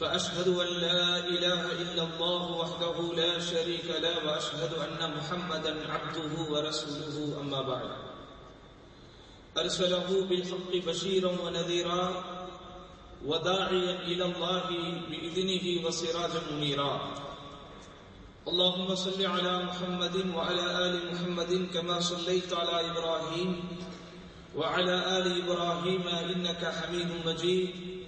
فأشهد أن لا إله إلا الله وحده لا شريك له وأشهد أن محمدا عبده ورسوله أما بعد. أرسله بالحق بشيرا ونذيرا وداعيا إلى الله بإذنه وسراجا منيرا. اللهم صل على محمد وعلى آل محمد كما صليت على إبراهيم وعلى آل إبراهيم إنك حميد مجيد.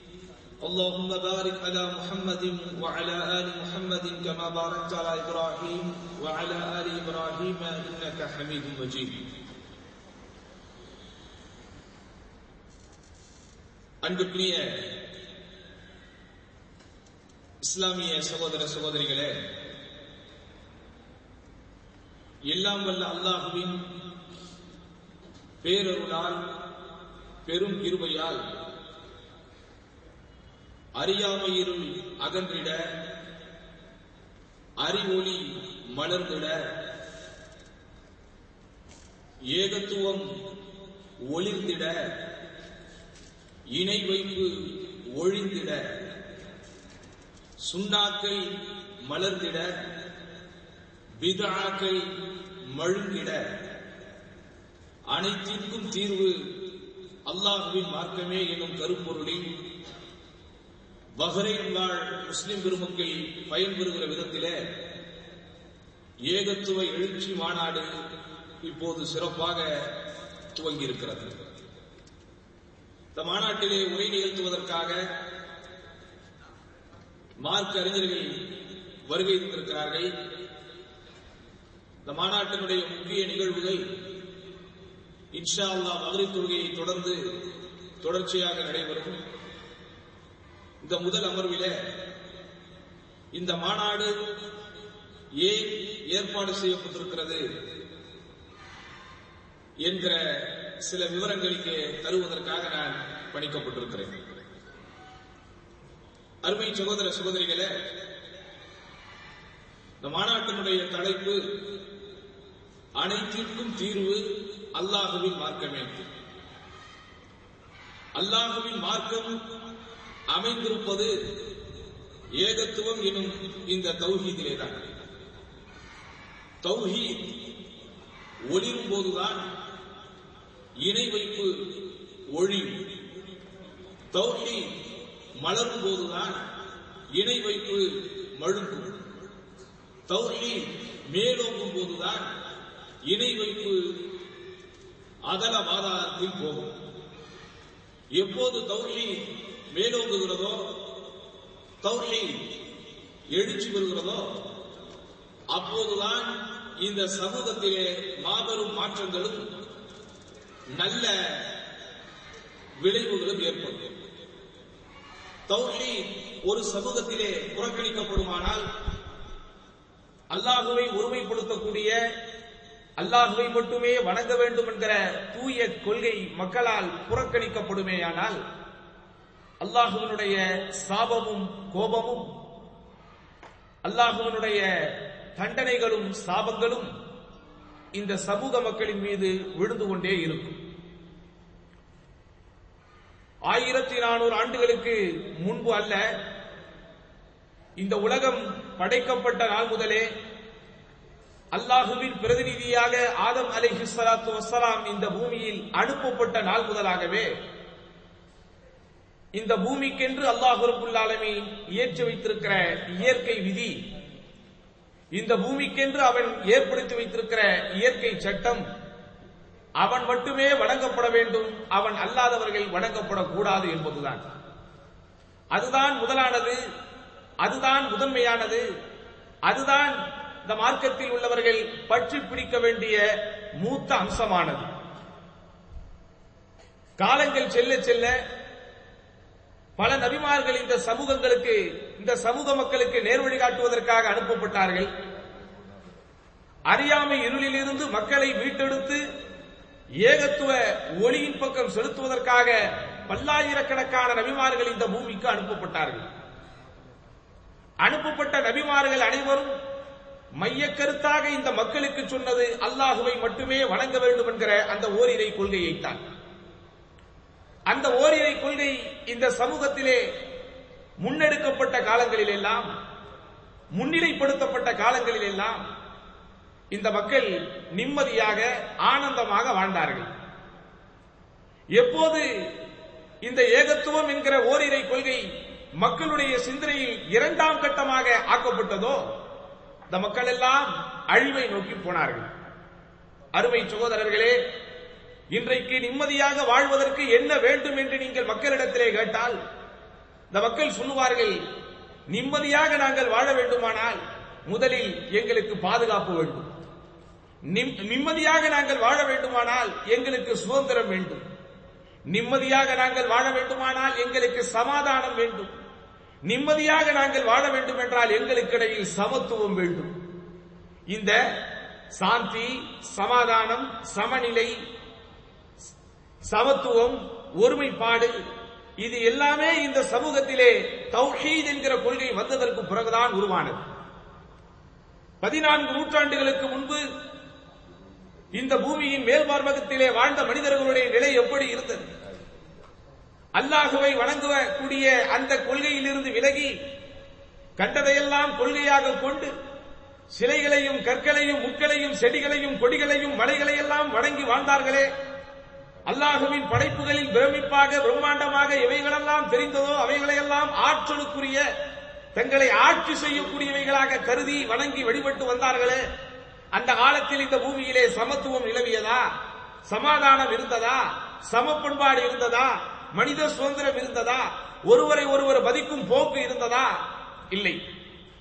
اللهم بارك على محمد وعلى آل محمد كما باركت على إبراهيم وعلى آل إبراهيم إنك حميد مجيد அன்புக்குரிய இஸ்லாமிய சகோதர சகோதரிகளே எல்லாம் வல்ல அல்லாஹுவின் பேரருளால் பெரும் கிருபையால் அறியாமையிருள் அகன்றிட அறிவொளி மலர்ந்திட ஏகத்துவம் ஒளிர்ந்திட இணை வைப்பு ஒழிந்திட சுண்ணாக்கை மலர்ந்திட விதாக்கை மழுங்கிட. அனைத்திற்கும் தீர்வு அல்லாஹுவின் மார்க்கமே எனும் கருப்பொருளில் பஹ்ரைன் வாழ் முஸ்லிம் பெருமக்கள் பயன்பெறுகிற விதத்திலே ஏகத்துவ எழுச்சி மாநாடு இப்போது சிறப்பாக துவங்கியிருக்கிறது. இந்த மாநாட்டிலே உரை நிகழ்த்துவதற்காக மார்க் அறிஞர்கள் வருகை தந்திருக்கிறார்கள். இந்த மாநாட்டினுடைய முக்கிய நிகழ்வுகள் இன்ஷா அல்லா மதுரை தொழுகையை தொடர்ந்து தொடர்ச்சியாக நடைபெறும். இந்த முதல் அமர்வில இந்த மாநாடு ஏன் ஏற்பாடு செய்யப்பட்டிருக்கிறது என்கிற சில விவரங்களுக்கு தருவதற்காக நான் பணிக்கப்பட்டிருக்கிறேன். அருமை சகோதர சகோதரிகளே இந்த மாநாட்டினுடைய தலைப்பு அனைத்திற்கும் தீர்வு அல்லாஹுவின் மார்க்கமே அல்லாஹுவின் மார்க்கம் அமைந்திருப்பது ஏகத்துவம் எனும் இந்த தௌஹீதிலே தான் தௌஹீத் ஒளிரும் போதுதான் இணை வைப்பு ஒளி. தௌஹீத் மலரும் போதுதான் இணை வைப்பு மழுங்கும். தௌஹி மேலோங்கும் போதுதான் இணை வைப்பு அதல வாதாரத்தில் போகும். எப்போது தௌஹீத் மேலோங்குகிறதோ? தௌஹி எழுச்சி பெறுகிறதோ? அப்போதுதான் இந்த சமூகத்திலே மாபெரும் மாற்றங்களும் நல்ல விளைவுகளும் ஏற்படும். தௌஹி ஒரு சமூகத்திலே புறக்கணிக்கப்படுமானால் அல்லாஹுவை ஒருமைப்படுத்தக்கூடிய அல்லாஹுவை மட்டுமே வணங்க வேண்டும் என்கிற தூய கொள்கை மக்களால் புறக்கணிக்கப்படுமேயானால் அல்லாஹுவனுடைய சாபமும் கோபமும் அல்லாஹுவனுடைய தண்டனைகளும் சாபங்களும் இந்த சமூக மக்களின் மீது விழுந்து கொண்டே இருக்கும். ஆயிரத்தி நானூறு ஆண்டுகளுக்கு முன்பு அல்ல இந்த உலகம் படைக்கப்பட்ட நாள் முதலே அல்லாஹுவின் பிரதிநிதியாக ஆதம் அலை சலாத்து வசலாம் இந்த பூமியில் அனுப்பப்பட்ட நாள் முதலாகவே இந்த பூமிக்கென்று அல்லாஹ் ரபுல்லாலமி இயற்றி வைத்திருக்கிற இயற்கை விதி. இந்த பூமிக்கென்று அவன் ஏற்படுத்தி வைத்திருக்கிற இயற்கை சட்டம். அவன் மட்டுமே வணங்கப்பட வேண்டும். அவன் அல்லாதவர்கள் வணங்கப்படக்கூடாது என்பதுதான். அதுதான் முதலானது. அதுதான் முதன்மையானது. அதுதான் இந்த மார்க்கத்தில் உள்ளவர்கள் பற்றி பிடிக்க வேண்டிய மூத்த அம்சமானது. காலங்கள் செல்ல செல்ல பல நபிமார்கள் இந்த சமூகங்களுக்கு இந்த சமூக மக்களுக்கு நேர்வழி காட்டுவதற்காக அனுப்பப்பட்டார்கள். அறியாமை இருளிலிருந்து மக்களை மீட்டெடுத்து ஏகத்துவ ஒளியின் பக்கம் செலுத்துவதற்காக பல்லாயிரக்கணக்கான நபிமார்கள் இந்த பூமிக்கு அனுப்பப்பட்டார்கள். அனுப்பப்பட்ட நபிமார்கள் அனைவரும் மைய கருத்தாக இந்த மக்களுக்கு சொன்னது அல்லாஹுவை மட்டுமே வணங்க வேண்டும் என்கிற அந்த ஓரிரை கொள்கையைத்தான். அந்த ஓரிரை கொள்கை இந்த சமூகத்திலே முன்னெடுக்கப்பட்ட காலங்களில் எல்லாம் முன்னிலைப்படுத்தப்பட்ட காலங்களில் எல்லாம் இந்த மக்கள் நிம்மதியாக ஆனந்தமாக வாழ்ந்தார்கள். எப்போது இந்த ஏகத்துவம் என்கிற ஓரிரை கொள்கை மக்களுடைய சிந்தனையில் இரண்டாம் கட்டமாக ஆக்கப்பட்டதோ இந்த மக்கள் எல்லாம் அழிவை நோக்கி போனார்கள். அருமை சகோதரர்களே இன்றைக்கு நிம்மதியாக வாழ்வதற்கு என்ன வேண்டும் என்று நீங்கள் மக்களிடத்திலே கேட்டால் இந்த மக்கள் சொல்லுவார்கள் நிம்மதியாக நாங்கள் வாழ வேண்டுமானால் முதலில் எங்களுக்கு பாதுகாப்பு வேண்டும். நிம்மதியாக நாங்கள் வாழ வேண்டுமானால் எங்களுக்கு சுதந்திரம் வேண்டும். நிம்மதியாக நாங்கள் வாழ வேண்டுமானால் எங்களுக்கு சமாதானம் வேண்டும். நிம்மதியாக நாங்கள் வாழ வேண்டும் என்றால் எங்களுக்கு இடையில் சமத்துவம் வேண்டும். இந்த சாந்தி சமாதானம் சமநிலை சமத்துவம் ஒருமைப்பாடு இது எல்லாமே இந்த சமூகத்திலே தௌஹீத் என்கிற கொள்கை வந்ததற்கு பிறகுதான் உருவானது. பதினான்கு நூற்றாண்டுகளுக்கு முன்பு இந்த பூமியின் மேல்மார்மகத்திலே வாழ்ந்த மனிதர்களுடைய நிலை எப்படி இருந்தது? அல்லாஹுவை வணங்கக்கூடிய அந்த கொள்கையிலிருந்து விலகி கண்டதையெல்லாம் கொள்கையாக கொண்டு சிலைகளையும் கற்களையும் முட்களையும் செடிகளையும் கொடிகளையும் மலைகளையெல்லாம் வணங்கி வாழ்ந்தார்களே. அல்லாஹுவின் படைப்புகளில் பிரமிப்பாக பிரம்மாண்டமாக எவைகளெல்லாம் தெரிந்ததோ அவைகளையெல்லாம் ஆற்றலுக்குரிய தங்களை ஆட்சி செய்யக்கூடியவைகளாக கருதி வணங்கி வழிபட்டு வந்தார்களே அந்த காலத்தில் இந்த பூமியிலே சமத்துவம் நிலவியதா? சமாதானம் இருந்ததா? சமப்பண்பாடு இருந்ததா? மனித சுதந்திரம் இருந்ததா? ஒருவரை ஒருவர் மதிக்கும் போக்கு இருந்ததா? இல்லை.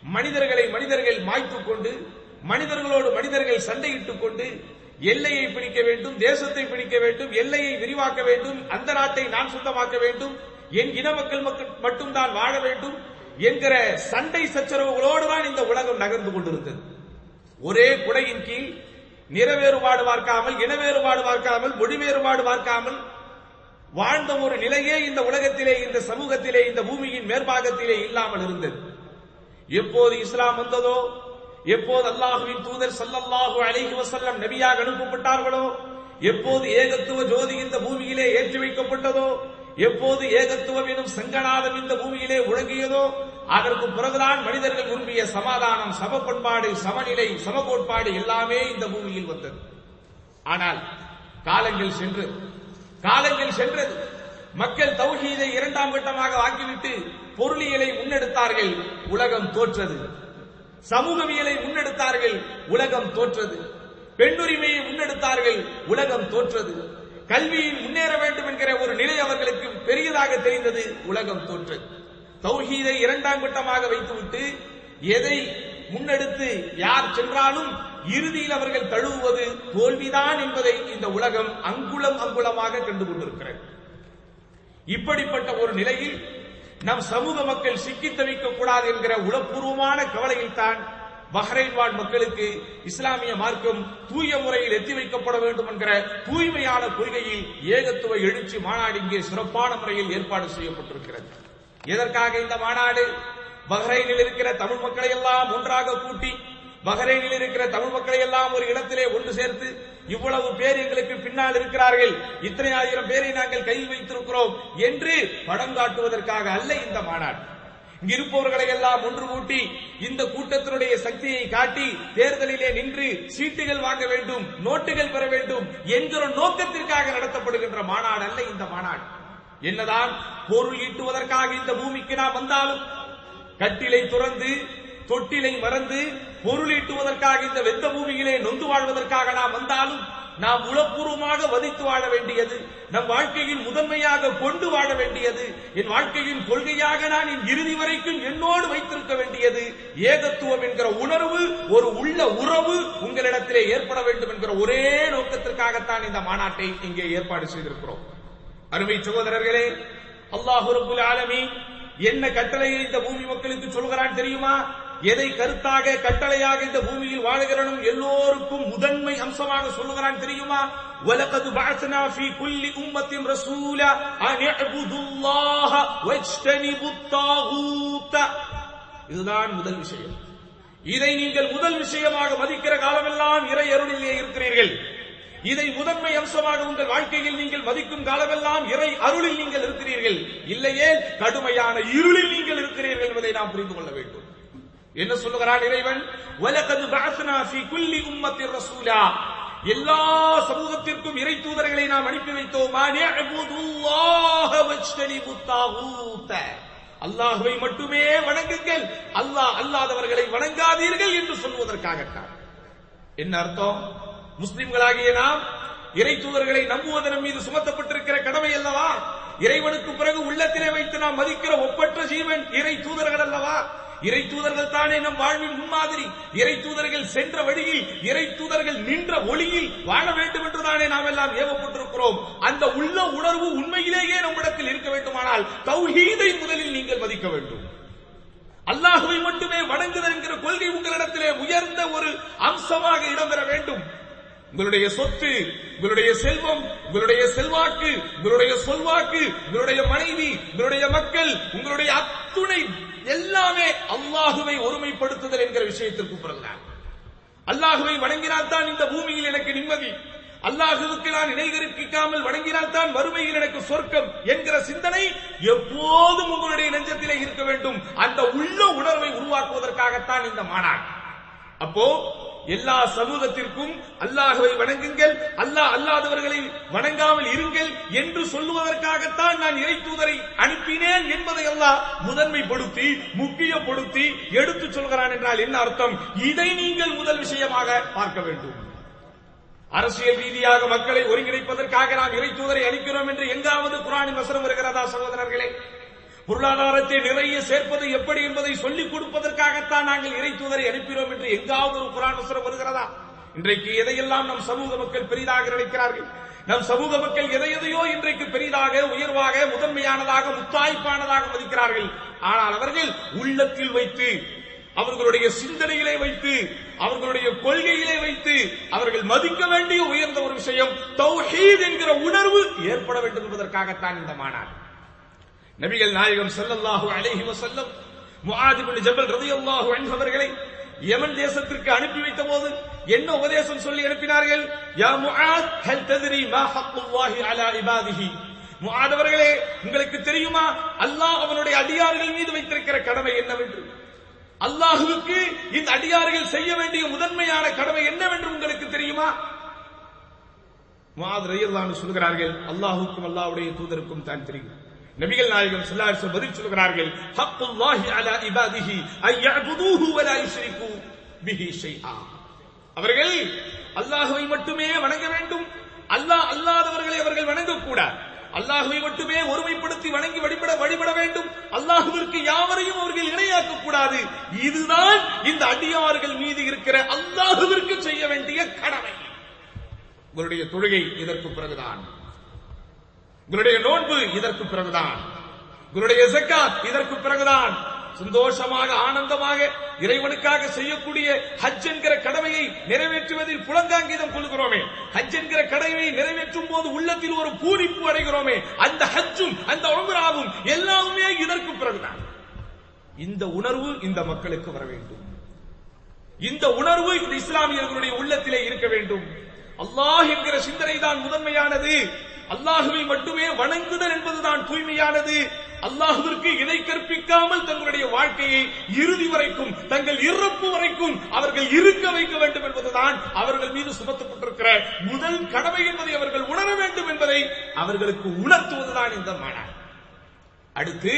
மனிதர்களை மனிதர்கள் மாய்த்துக் கொண்டு மனிதர்களோடு மனிதர்கள் சண்டையிட்டுக் கொண்டு எல்லையை பிடிக்க வேண்டும் தேசத்தை பிடிக்க வேண்டும் எல்லையை விரிவாக்க வேண்டும் அந்த நாட்டை நான் சொந்தமாக்க வேண்டும் என் இன மக்கள் மட்டும்தான் வாழ வேண்டும் என்கிற சண்டை சச்சரவுகளோடு தான் இந்த உலகம் நகர்ந்து கொண்டிருந்தது. ஒரே குடையின் கீழ் நிற வேறுபாடு பார்க்காமல் இன வேறுபாடு பார்க்காமல் மொழி வேறுபாடு பார்க்காமல் வாழ்ந்த ஒரு நிலையே இந்த உலகத்திலே இந்த சமூகத்திலே இந்த பூமியின் மேற்பாகத்திலே இல்லாமல் இருந்தது. எப்போது இஸ்லாம் வந்ததோ எப்போது அல்லாஹுவின் தூதர் சல்லல்லாஹு அலைஹி வசல்லம் நபியாக அனுப்பப்பட்டார்களோ? எப்போது ஏகத்துவ ஜோதி இந்த பூமியிலே ஏற்றி வைக்கப்பட்டதோ? எப்போது ஏகத்துவம் எனும் சங்கநாதம் இந்த பூமியிலே உழங்கியதோ அதற்கு பிறகுதான் மனிதர்கள் விரும்பிய சமாதானம் சமப்பண்பாடு சமநிலை சமகோட்பாடு எல்லாமே இந்த பூமியில் வந்தது. ஆனால் காலங்கள் சென்று காலங்கள் சென்றது. மக்கள் தௌஹீதை இரண்டாம் கட்டமாக ஆக்கிவிட்டு பொருளியலை முன்னெடுத்தார்கள். உலகம் தோற்றது. சமூகவியலை முன்னெடுத்தார்கள் உலகம் தோற்றது. பெண்ணுரிமையை முன்னெடுத்தார்கள் உலகம் தோற்றது. கல்வியில் முன்னேற வேண்டும் என்கிற ஒரு நிலை அவர்களுக்கு பெரியதாக தெரிந்தது உலகம் தோற்றது. தௌஹீதை இரண்டாம் கட்டமாக வைத்துவிட்டு எதை முன்னெடுத்து யார் சென்றாலும் இறுதியில் அவர்கள் தழுவுவது தோல்விதான் என்பதை இந்த உலகம் அங்குலம் அங்குலமாக கண்டு கொண்டிருக்கிறது இப்படிப்பட்ட ஒரு நிலையில் நம் சமூக மக்கள் சிக்கி தவிக்க கூடாது என்கிற உளப்பூர்வமான கவலையில் தான் பஹ்ரைன் வாழ் மக்களுக்கு இஸ்லாமிய மார்க்கம் தூய முறையில் எத்தி வைக்கப்பட வேண்டும் என்கிற தூய்மையான கொள்கையில் ஏகத்துவ எழுச்சி மாநாடு இங்கே சிறப்பான முறையில் ஏற்பாடு செய்யப்பட்டிருக்கிறது. எதற்காக இந்த மாநாடு? பஹ்ரைனில் இருக்கிற தமிழ் மக்களை எல்லாம் ஒன்றாக கூட்டி பஹ்ரைனில் இருக்கிற தமிழ் மக்களை எல்லாம் ஒரு இடத்திலே ஒன்று சேர்த்து இவ்வளவு பேர் எங்களுக்கு பின்னால் இருக்கிறார்கள். இத்தனை ஆயிரம் பேரை நாங்கள் கையில் வைத்திருக்கிறோம் என்று படம் காட்டுவதற்காக அல்ல இந்த மாநாடு. இருப்பவர்களை எல்லாம் ஒன்று கூட்டி இந்த கூட்டத்தினுடைய சக்தியை காட்டி தேர்தலிலே நின்று சீட்டுகள் வாங்க வேண்டும் நோட்டுகள் பெற வேண்டும் என்கிற நோக்கத்திற்காக நடத்தப்படுகின்ற மாநாடு அல்ல இந்த மாநாடு. என்னதான் பொருள் ஈட்டுவதற்காக இந்த பூமிக்கு நாம் வந்தாலும் கட்டிலை துறந்து தொட்டிலை மறந்து பொருளீட்டுவதற்காக இந்த வெந்த பூமியிலே நொந்து வாழ்வதற்காக நாம் வந்தாலும் நாம் உளப்பூர்வமாக வதித்து வாழ வேண்டியது நம் வாழ்க்கையில் முதன்மையாக கொண்டு வாழ வேண்டியது என் வாழ்க்கையின் கொள்கையாக நான் என் இறுதி வரைக்கும் என்னோடு வைத்திருக்க வேண்டியது ஏகத்துவம் என்கிற உணர்வு ஒரு உள்ள உறவு உங்களிடத்திலே ஏற்பட வேண்டும் என்கிற ஒரே நோக்கத்திற்காகத்தான் இந்த மாநாட்டை இங்கே ஏற்பாடு செய்திருக்கிறோம். அருமை சகோதரர்களே அல்லாஹு ஆலமி என்ன கட்டளையை இந்த பூமி மக்களுக்கு சொல்கிறான் தெரியுமா? எதை கருத்தாக கட்டளையாக இந்த பூமியில் வாழுகிறனும் எல்லோருக்கும் முதன்மை அம்சமாக சொல்லுகிறான் தெரியுமா وَلَقَدْ بَعَثْنَا فِي كُلِّ أُمَّةٍ رَسُولًا أَنِ اعْبُدُوا اللَّهَ وَاجْتَنِبُوا الطَّاغُوتَ இதுதான் முதல் விஷயம் இதை நீங்கள் முதல் விஷயமாக மதிக்கிற காலமெல்லாம் இறை அருளிலே இருக்கிறீர்கள் இதை முதன்மை அம்சமாக உங்கள் வாழ்க்கையில் நீங்கள் மதிக்கும் காலமெல்லாம் இறை அருளில் நீங்கள் இருக்கிறீர்கள் இல்லையே கடுமையான இருளில் நீங்கள் இருக்கிறீர்கள் என்பதை நாம் புரிந்து கொள்ள வேண்டும் என்ன சொல்லுகிறான் இறைவன்? வலகது பஅத்னா ஃபீ குல்லி உம்மத்தின் ரசூலா. எல்லா சமூகத்திற்கும் இறை தூதர்களை நாம் அனுப்பி வைத்தோம். அல்லாஹுவை மட்டுமே வணங்குங்கள். அல்லாஹ் அல்லாதவர்களை வணங்காதீர்கள் என்று சொல்வதற்காகத்தான் என்ன அர்த்தம்? முஸ்லிம்களாகிய நாம் இறை தூதர்களை நம்புவதன் மீது சுமத்தப்பட்டிருக்கிற கடமை அல்லவா? இறைவனுக்கு பிறகு உள்ளத்திலே வைத்து நாம் மதிக்கிற ஒப்பற்ற ஜீவன் இறை தூதர்கள் அல்லவா? இறை தூதர்கள் தானே நம் வாழ்வின் முன்மாதிரி. இறை தூதர்கள் சென்ற வழியில் இறை தூதர்கள் நின்ற ஒளியில் வாழ வேண்டும் என்று தானே நாம் எல்லாம் ஏவப்பட்டிருக்கிறோம். அந்த உள்ள உணர்வு உண்மையிலேயே நம்மிடத்தில் இருக்க வேண்டுமானால் தௌஹீதை முதலில் நீங்கள் மதிக்க வேண்டும். அல்லாஹுவை மட்டுமே வணங்குதல் என்கிற கொள்கை உங்களிடத்திலே உயர்ந்த ஒரு அம்சமாக இடம்பெற வேண்டும். உங்களுடைய சொத்து உங்களுடைய செல்வம் உங்களுடைய செல்வாக்கு உங்களுடைய சொல்வாக்கு உங்களுடைய மனைவி உங்களுடைய மக்கள் உங்களுடைய அத்துணை எல்லாமே அல்லாஹுவை ஒருமைப்படுத்துதல் என்கிற விஷயத்திற்கு பிறகுதான் அல்லாஹுவை வணங்கினால் தான் இந்த பூமியில் எனக்கு நிம்மதி. அல்லாஹுவுக்கு நான் இணைகரிக்காமல் வணங்கினால் தான் வறுமையில் எனக்கு சொர்க்கம் என்கிற சிந்தனை எப்போதும் உங்களுடைய நெஞ்சத்திலே இருக்க வேண்டும். அந்த உள்ள உணர்வை உருவாக்குவதற்காகத்தான் இந்த மாநாடு. அப்போ எல்லா சமூகத்திற்கும் அல்லாஹுவை வணங்குங்கள் அல்லாஹ் அல்லாதவர்களை வணங்காமல் இருங்கள் என்று சொல்லுவதற்காகத்தான் நான் இறை தூதரை அனுப்பினேன் என்பதை அல்லாஹ் முதன்மைப்படுத்தி முக்கியப்படுத்தி எடுத்துச் சொல்கிறான் என்றால் என்ன அர்த்தம்? இதை நீங்கள் முதல் விஷயமாக பார்க்க வேண்டும். அரசியல் ரீதியாக மக்களை ஒருங்கிணைப்பதற்காக நாம் இறை தூதரை அளிக்கிறோம் என்று எங்காவது குரானின் வசனம் வருகிறதா சகோதரர்களே? பொருளாதாரத்தை நிறைய சேர்ப்பது எப்படி என்பதை சொல்லிக் கொடுப்பதற்காகத்தான் நாங்கள் இறை தூதரை அனுப்பினோம் என்று எங்காவது ஒரு குரான் வசனம் வருகிறதா? இன்றைக்கு எதையெல்லாம் நம் சமூக மக்கள் பெரிதாக நினைக்கிறார்கள்? நம் சமூக மக்கள் எதை எதையோ இன்றைக்கு பெரிதாக உயர்வாக முதன்மையானதாக முத்தாய்ப்பானதாக மதிக்கிறார்கள். ஆனால் அவர்கள் உள்ளத்தில் வைத்து அவர்களுடைய சிந்தனையிலே வைத்து அவர்களுடைய கொள்கையிலே வைத்து அவர்கள் மதிக்க வேண்டிய உயர்ந்த ஒரு விஷயம் தௌஹீத் என்கிற உணர்வு ஏற்பட வேண்டும் என்பதற்காகத்தான் இந்த மாநாடு. நபிகள் நாயகம் செல்லல்லாஹு அலைஹி வசல்லம் முஆத் இப்னு ஜபல் ரலியல்லாஹு அன்ஹு அவர்களை யமன் தேசத்திற்கு அனுப்பி வைத்த போது என்ன உபதேசம் சொல்லி அனுப்பினார்கள்? யா முஆத் ஹல் தத்ரி மா ஹக்குல்லாஹி அலா இபாதிஹி. முஆத் அவர்களே உங்களுக்கு தெரியுமா? அல்லாஹ் அவனுடைய அடியார்கள் மீது வைத்திருக்கிற கடமை என்னவென்று? அல்லாஹுவுக்கு இந்த அடியார்கள் செய்ய வேண்டிய முதன்மையான கடமை என்னவென்று உங்களுக்கு தெரியுமா? முஆத் ரலியல்லாஹு சொல்கிறார்கள் அல்லாஹுக்கும் அல்லாஹ்வுடைய தூதருக்கும் தான் தெரியும். நபிகள் நாயகம் ஸல்லல்லாஹு பதில் சொல்கிறார்கள் ஹக்குல்லாஹி அலா இபாதிஹி ஐ யஅபுதூஹு யுஷ்ரிகு பிஹி ஷைஆ. அவர்கள் அல்லாஹுவை மட்டுமே வணங்க வேண்டும். அல்லாஹ் அல்லாதவர்களை அவர்கள் வணங்கக்கூடாது. அல்லாஹுவை மட்டுமே ஒருமைப்படுத்தி வணங்கி வழிபட வழிபட வேண்டும். அல்லாஹுவிற்கு யாவரையும் அவர்கள் இணையாக்க கூடாது இதுதான் இந்த அடியார்கள் மீது இருக்கிற அல்லாஹுவிற்கு செய்ய வேண்டிய கடமை. உங்களுடைய தொழுகை இதற்கு பிறகுதான். உங்களுடைய நோன்பு இதற்கு பிறகுதான். உங்களுடைய ஜக்காத் இதற்கு பிறகுதான். சந்தோஷமாக ஆனந்தமாக இறைவனுக்காக செய்யக்கூடிய ஹஜ் என்கிற கடமையை நிறைவேற்றுவதில் புலங்காங்கிதம் கொள்கிறோமே. ஹஜ் என்கிற கடமையை நிறைவேற்றும் போது உள்ளத்தில் ஒரு பூரிப்பு அடைகிறோமே. அந்த ஹஜ்ஜும் அந்த உம்ராவும் எல்லாமே இதற்கு பிறகுதான். இந்த உணர்வு இந்த மக்களுக்கு வர வேண்டும். இந்த உணர்வு இந்த இஸ்லாமியர்களுடைய உள்ளத்திலே இருக்க வேண்டும். அல்லாஹ் என்கிற சிந்தனை தான் முதன்மையானது. அல்லாஹுவை மட்டுமே வணங்குதல் என்பதுதான் தூய்மையானது. அல்லாஹுவிற்கு இணை கற்பிக்காமல் தங்களுடைய வாழ்க்கையை இறுதி வரைக்கும் தங்கள் இறப்பு வரைக்கும் அவர்கள் இருக்க வைக்க வேண்டும் என்பதுதான் அவர்கள் மீது சுமத்தப்பட்டிருக்கிற முதல் கடமை என்பதை அவர்கள் உணர வேண்டும் என்பதை அவர்களுக்கு உணர்த்துவதுதான் இந்த மாநாடு. அடுத்து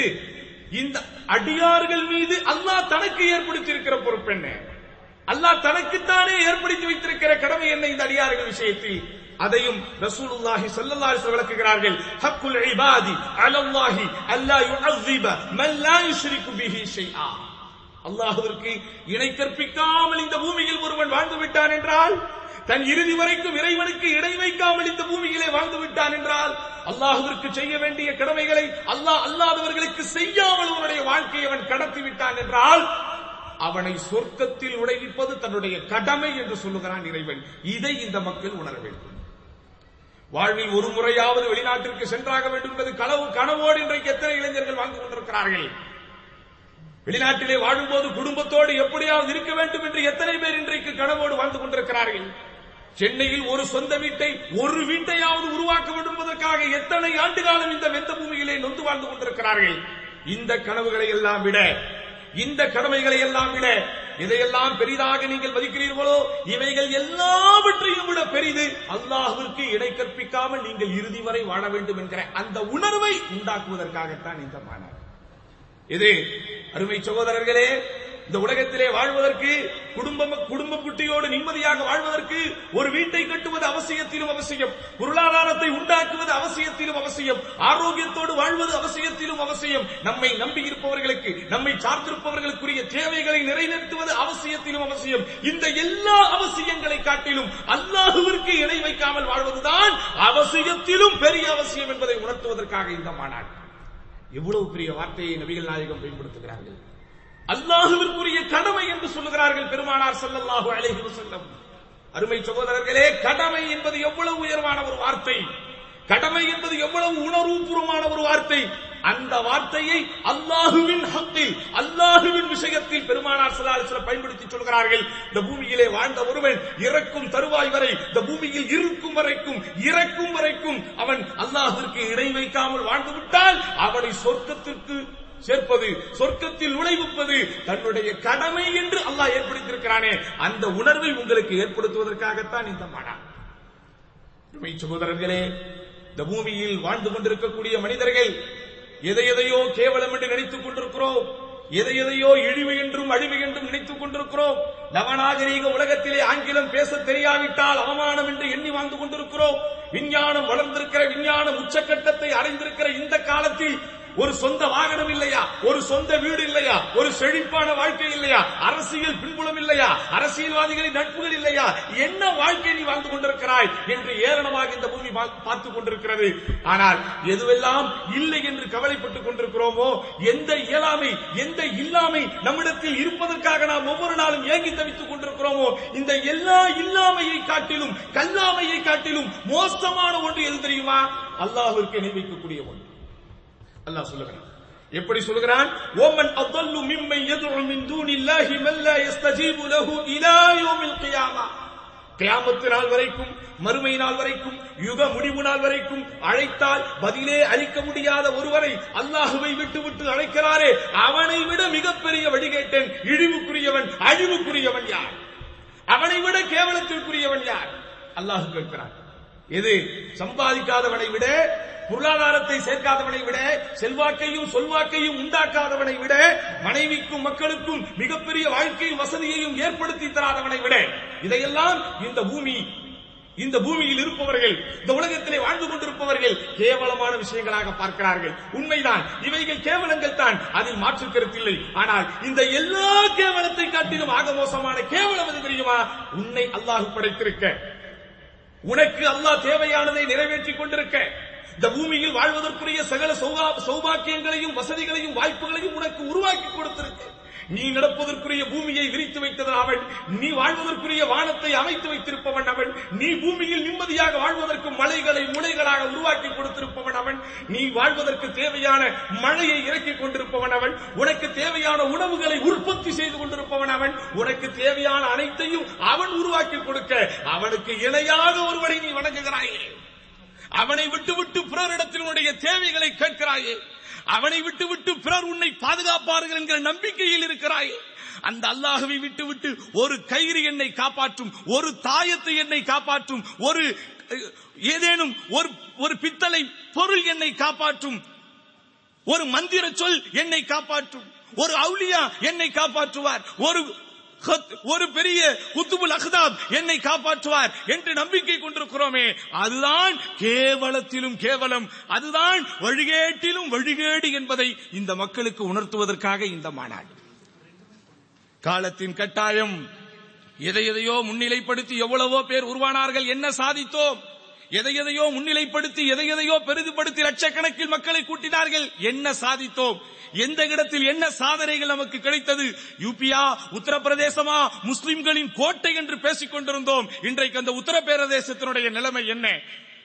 இந்த அடியார்கள் மீது அல்லாஹ் தனக்கு ஏற்படுத்தியிருக்கிற பொறுப்பு என்ன? அல்லாஹ் தனக்குத்தானே ஏற்படுத்தி வைத்திருக்கிற கடமை என்ன இந்த அடியார்கள் விஷயத்தில்? அதையும் ரசூலுல்லாஹி ஸல்லல்லாஹு அலைஹி விளக்குகிறார்கள். ஹக்குல் இபாதி அலல்லாஹி அல்லா யுஅذிப மன் லா யுஷ்ரிகு பிஹி ஷைஆ. அல்லாஹ்விற்கு இணை கற்பிக்காமல் இந்த பூமியில் ஒருவன் வாழ்ந்து விட்டான் என்றால் தன் இறுதி வரைக்கும் இறைவனுக்கு இடை வைக்காமல் இந்த பூமியிலே வாழ்ந்து விட்டான் என்றால் அல்லாஹுவிற்கு செய்ய வேண்டிய கடமைகளை அல்லாஹ் அல்லாதவர்களுக்கு செய்யாமல் அவனுடைய வாழ்க்கையை அவன் கடத்தி விட்டான் என்றால் அவனை சொர்க்கத்தில் நுழைவிப்பது தன்னுடைய கடமை என்று சொல்லுகிறான் இறைவன். இதை இந்த மக்கள் உணர வேண்டும். வாழ்வில் ஒரு முறையாவது வெளிநாட்டிற்கு சென்றாக வேண்டும் என்பது கனவு கனவோடு இன்றைக்கு எத்தனை இளைஞர்கள் வாழ்ந்து கொண்டிருக்கிறார்கள்? வெளிநாட்டிலே வாழும்போது குடும்பத்தோடு எப்படியாவது இருக்க வேண்டும் என்று எத்தனை பேர் இன்றைக்கு கனவோடு வாழ்ந்து கொண்டிருக்கிறார்கள்? சென்னையில் ஒரு சொந்த வீட்டை ஒரு வீட்டையாவது உருவாக்க வேண்டும் என்பதற்காக எத்தனை ஆண்டு காலம் இந்த வெந்த பூமியிலே நொந்து வாழ்ந்து கொண்டிருக்கிறார்கள்? இந்த கனவுகளை எல்லாம் விட இந்த கடமைகளை எல்லாம் விட இதையெல்லாம் பெரிதாக நீங்கள் மதிக்கிறீர்களோ? இவைகள் எல்லாவற்றையும் விட பெரிது. அல்லாஹிற்கு இடை கற்பிக்காமல் நீங்கள் இறுதி வரை வாழ வேண்டும் என்கிற அந்த உணர்வை உண்டாக்குவதற்காகத்தான் இந்த மாநாடு இது அருமை சகோதரர்களே இந்த உலகத்திலே வாழ்வதற்கு குடும்பம் குடும்ப குட்டியோடு நிம்மதியாக வாழ்வதற்கு ஒரு வீட்டை கட்டுவது அவசியத்திலும் அவசியம் பொருளாதாரத்தை உண்டாக்குவது அவசியத்திலும் அவசியம் ஆரோக்கியத்தோடு வாழ்வது அவசியத்திலும் அவசியம். நம்மை நம்பியிருப்பவர்களுக்கு நம்மை சார்ந்திருப்பவர்களுக்குரிய தேவைகளை நிறைவேற்றுவது அவசியத்திலும் அவசியம். இந்த எல்லா அவசியங்களை காட்டிலும் அல்லாஹுவிற்கு இணை வைக்காமல் வாழ்வதுதான் அவசியத்திலும் பெரிய அவசியம் என்பதை உணர்த்துவதற்காக இந்த மாநாடு. எவ்வளவு பெரிய வார்த்தையை நபிகள் நாயகம் பயன்படுத்துகிறார்கள். அல்லாஹுவிற்குரிய கடமை என்று சொல்லுகிறார்கள் பெருமானார் செல்லல்லாஹு அழகி செல்லம் அருமை சகோதரர்களே கடமை என்பது எவ்வளவு உயர்வான ஒரு வார்த்தை? கடமை என்பது எவ்வளவு உணர்வுபூர்வமான ஒரு வார்த்தை? அந்த வார்த்தையை அல்லாஹுவின் ஹக்கில் அல்லாஹுவின் விஷயத்தில் பெருமானார் ஸல்லல்லாஹு சில பயன்படுத்தி சொல்கிறார்கள். இந்த பூமியிலே வாழ்ந்த ஒருவன் இறக்கும் தருவாய் வரை இந்த பூமியில் இருக்கும் வரைக்கும் இறக்கும் வரைக்கும் அவன் அல்லாஹிற்கு இணை வைக்காமல் வாழ்ந்து விட்டால் அவனை சொர்க்கத்திற்கு சேர்ப்பது சொர்க்கத்தில் நுழைவிப்பது தன்னுடைய கடமை என்று அல்லாஹ் ஏற்படுத்தியிருக்கிறானே அந்த உணர்வை உங்களுக்கு ஏற்படுத்துவதற்காகத்தான் இந்த மாநாடு சகோதரர்களே இந்த பூமியில் வாழ்ந்து கொண்டிருக்கக்கூடிய மனிதர்கள் எதை எதையோ கேவலம் என்று நினைத்துக் கொண்டிருக்கிறோம் எதை எதையோ இழிவு என்றும் அழிவு என்றும் நினைத்துக் கொண்டிருக்கிறோம் நவநாகரீக உலகத்திலே ஆங்கிலம் பேச தெரியாவிட்டால் அவமானம் என்று எண்ணி வாழ்ந்து கொண்டிருக்கிறோம் விஞ்ஞானம் வளர்ந்திருக்கிற விஞ்ஞானம் உச்சக்கட்டத்தை அடைந்திருக்கிற இந்த காலத்தில் ஒரு சொந்த வாகனம் இல்லையா? ஒரு சொந்த வீடு இல்லையா? ஒரு செழிப்பான வாழ்க்கை இல்லையா? அரசியல் பின்புலம் இல்லையா? அரசியல்வாதிகளின் நட்புகள் இல்லையா? என்ன வாழ்க்கை நீ வாழ்ந்து கொண்டிருக்கிறாய் என்று ஏளனமாக இந்த பூமி பா- பார்த்துக் கொண்டிருக்கிறது. ஆனால் எதுவெல்லாம் இல்லை என்று கவலைப்பட்டுக் கொண்டிருக்கிறோமோ எந்த இயலாமை எந்த இல்லாமை நம்மிடத்தில் இருப்பதற்காக நாம் ஒவ்வொரு நாளும் ஏங்கி தவித்துக் கொண்டிருக்கிறோமோ இந்த எல்லா இல்லாமையை காட்டிலும் கல்லாமையை காட்டிலும் மோசமான ஒன்று எது தெரியுமா? அல்லாஹிற்கு இணை ஒன்று. அல்லாஹ் சொல்லுகிறான். எப்படி சொல்லுகிறான்? ஓமன் அத்தல்லு மிம்மை எதுரு மின் தூனில்லாஹி மல்லா யஸ்தஜீபு லஹு இலா யௌமில் கியாமா. நாள் வரைக்கும் மறுமை நாள் வரைக்கும் யுக முடிவு நாள் வரைக்கும் அழைத்தால் பதிலே அளிக்க முடியாத ஒருவரை அல்லாஹுவை விட்டு விட்டு அழைக்கிறாரே அவனை விட மிகப்பெரிய வழிகேட்டன் இழிவுக்குரியவன் அழிவுக்குரியவன் யார்? அவனை விட கேவலத்திற்குரியவன் யார்? அல்லாஹு கேட்கிறான். எது? சம்பாதிக்காதவனை விட பொருளாதாரத்தை சேர்க்காதவனை விட செல்வாக்கையும் சொல்வாக்கையும் உண்டாக்காதவனை விட மனைவிக்கும் மக்களுக்கும் மிகப்பெரிய வாழ்க்கையும் வசதியையும் ஏற்படுத்தி தராதவனை விட இதையெல்லாம் இந்த பூமி இந்த பூமியில் இருப்பவர்கள் இந்த உலகத்திலே வாழ்ந்து கொண்டிருப்பவர்கள் கேவலமான விஷயங்களாக பார்க்கிறார்கள். உண்மைதான். இவைகள் கேவலங்கள் தான். அதில் மாற்று கருத்தில்லை ஆனால் இந்த எல்லா கேவலத்தை காட்டிலும் ஆக மோசமான கேவலம் எது தெரியுமா? உன்னை அல்லாஹ் படைத்திருக்க. உனக்கு அல்லாஹ் தேவையானதை நிறைவேற்றிக் கொண்டிருக்க. இந்த பூமியில் வாழ்வதற்குரிய சகல சௌபாக்கியங்களையும் வசதிகளையும் வாய்ப்புகளையும் உனக்கு உருவாக்கி கொடுத்திருக்கேன் நீ நடப்பதற்குரிய பூமியை விரித்து வைத்தது அவன். நீ வாழ்வதற்குரிய வானத்தை அமைத்து வைத்திருப்பவன் அவன். நீ பூமியில் நிம்மதியாக வாழ்வதற்கு மலைகளை முளைகளாக உருவாக்கி கொடுத்திருப்பவன் அவன். நீ வாழ்வதற்கு தேவையான மழையை இறக்கிக் கொண்டிருப்பவன் அவன். உனக்கு தேவையான உணவுகளை உற்பத்தி செய்து கொண்டிருப்பவன் அவன். உனக்கு தேவையான அனைத்தையும் அவன் உருவாக்கி கொடுக்க அவனுக்கு இணையாக ஒருவனை நீ வணங்குகிறாயே. அவனை விட்டு விட்டு பிறரிடத்தில் உன்னுடைய தேவைகளை கேட்கிறாயே. அவனை விட்டு விட்டு பிறர் உன்னை பாதுகாப்பார்கள் என்கிற நம்பிக்கையில் இருக்கிறாய். அந்த அல்லாஹுவை விட்டு விட்டு ஒரு கயிறு என்னை காப்பாற்றும் ஒரு தாயத்தை என்னை காப்பாற்றும் ஒரு ஏதேனும் ஒரு ஒரு பித்தளை பொருள் என்னை காப்பாற்றும் ஒரு மந்திர சொல் என்னை காப்பாற்றும் ஒரு அவுளியா என்னை காப்பாற்றுவார் ஒரு ஒரு பெரிய குத்துபுல் அஹ்தாப் என்னை காப்பாற்றுவார் என்று நம்பிக்கை கொண்டிருக்கிறோமே. அதுதான் கேவலத்திலும் கேவலம் அதுதான் வழிகேட்டிலும் வழிகேடு என்பதை இந்த மக்களுக்கு உணர்த்துவதற்காக இந்த மாநாடு. காலத்தின் கட்டாயம் எதை எதையோ முன்னிலைப்படுத்தி எவ்வளவோ பேர் உருவானார்கள் என்ன சாதித்தோம்? எதை எதையோ முன்னிலைப்படுத்தி எதை எதையோ பெரிதுபடுத்தி லட்சக்கணக்கில் மக்களை கூட்டினார்கள். என்ன சாதித்தோம்? எந்த இடத்தில் என்ன சாதனைகள் நமக்கு கிடைத்தது? யூபியா உத்தரப்பிரதேசமா முஸ்லிம்களின் கோட்டை என்று பேசிக் கொண்டிருந்தோம். இன்றைக்கு அந்த உத்தரப்பிரதேசத்தினுடைய நிலைமை என்ன?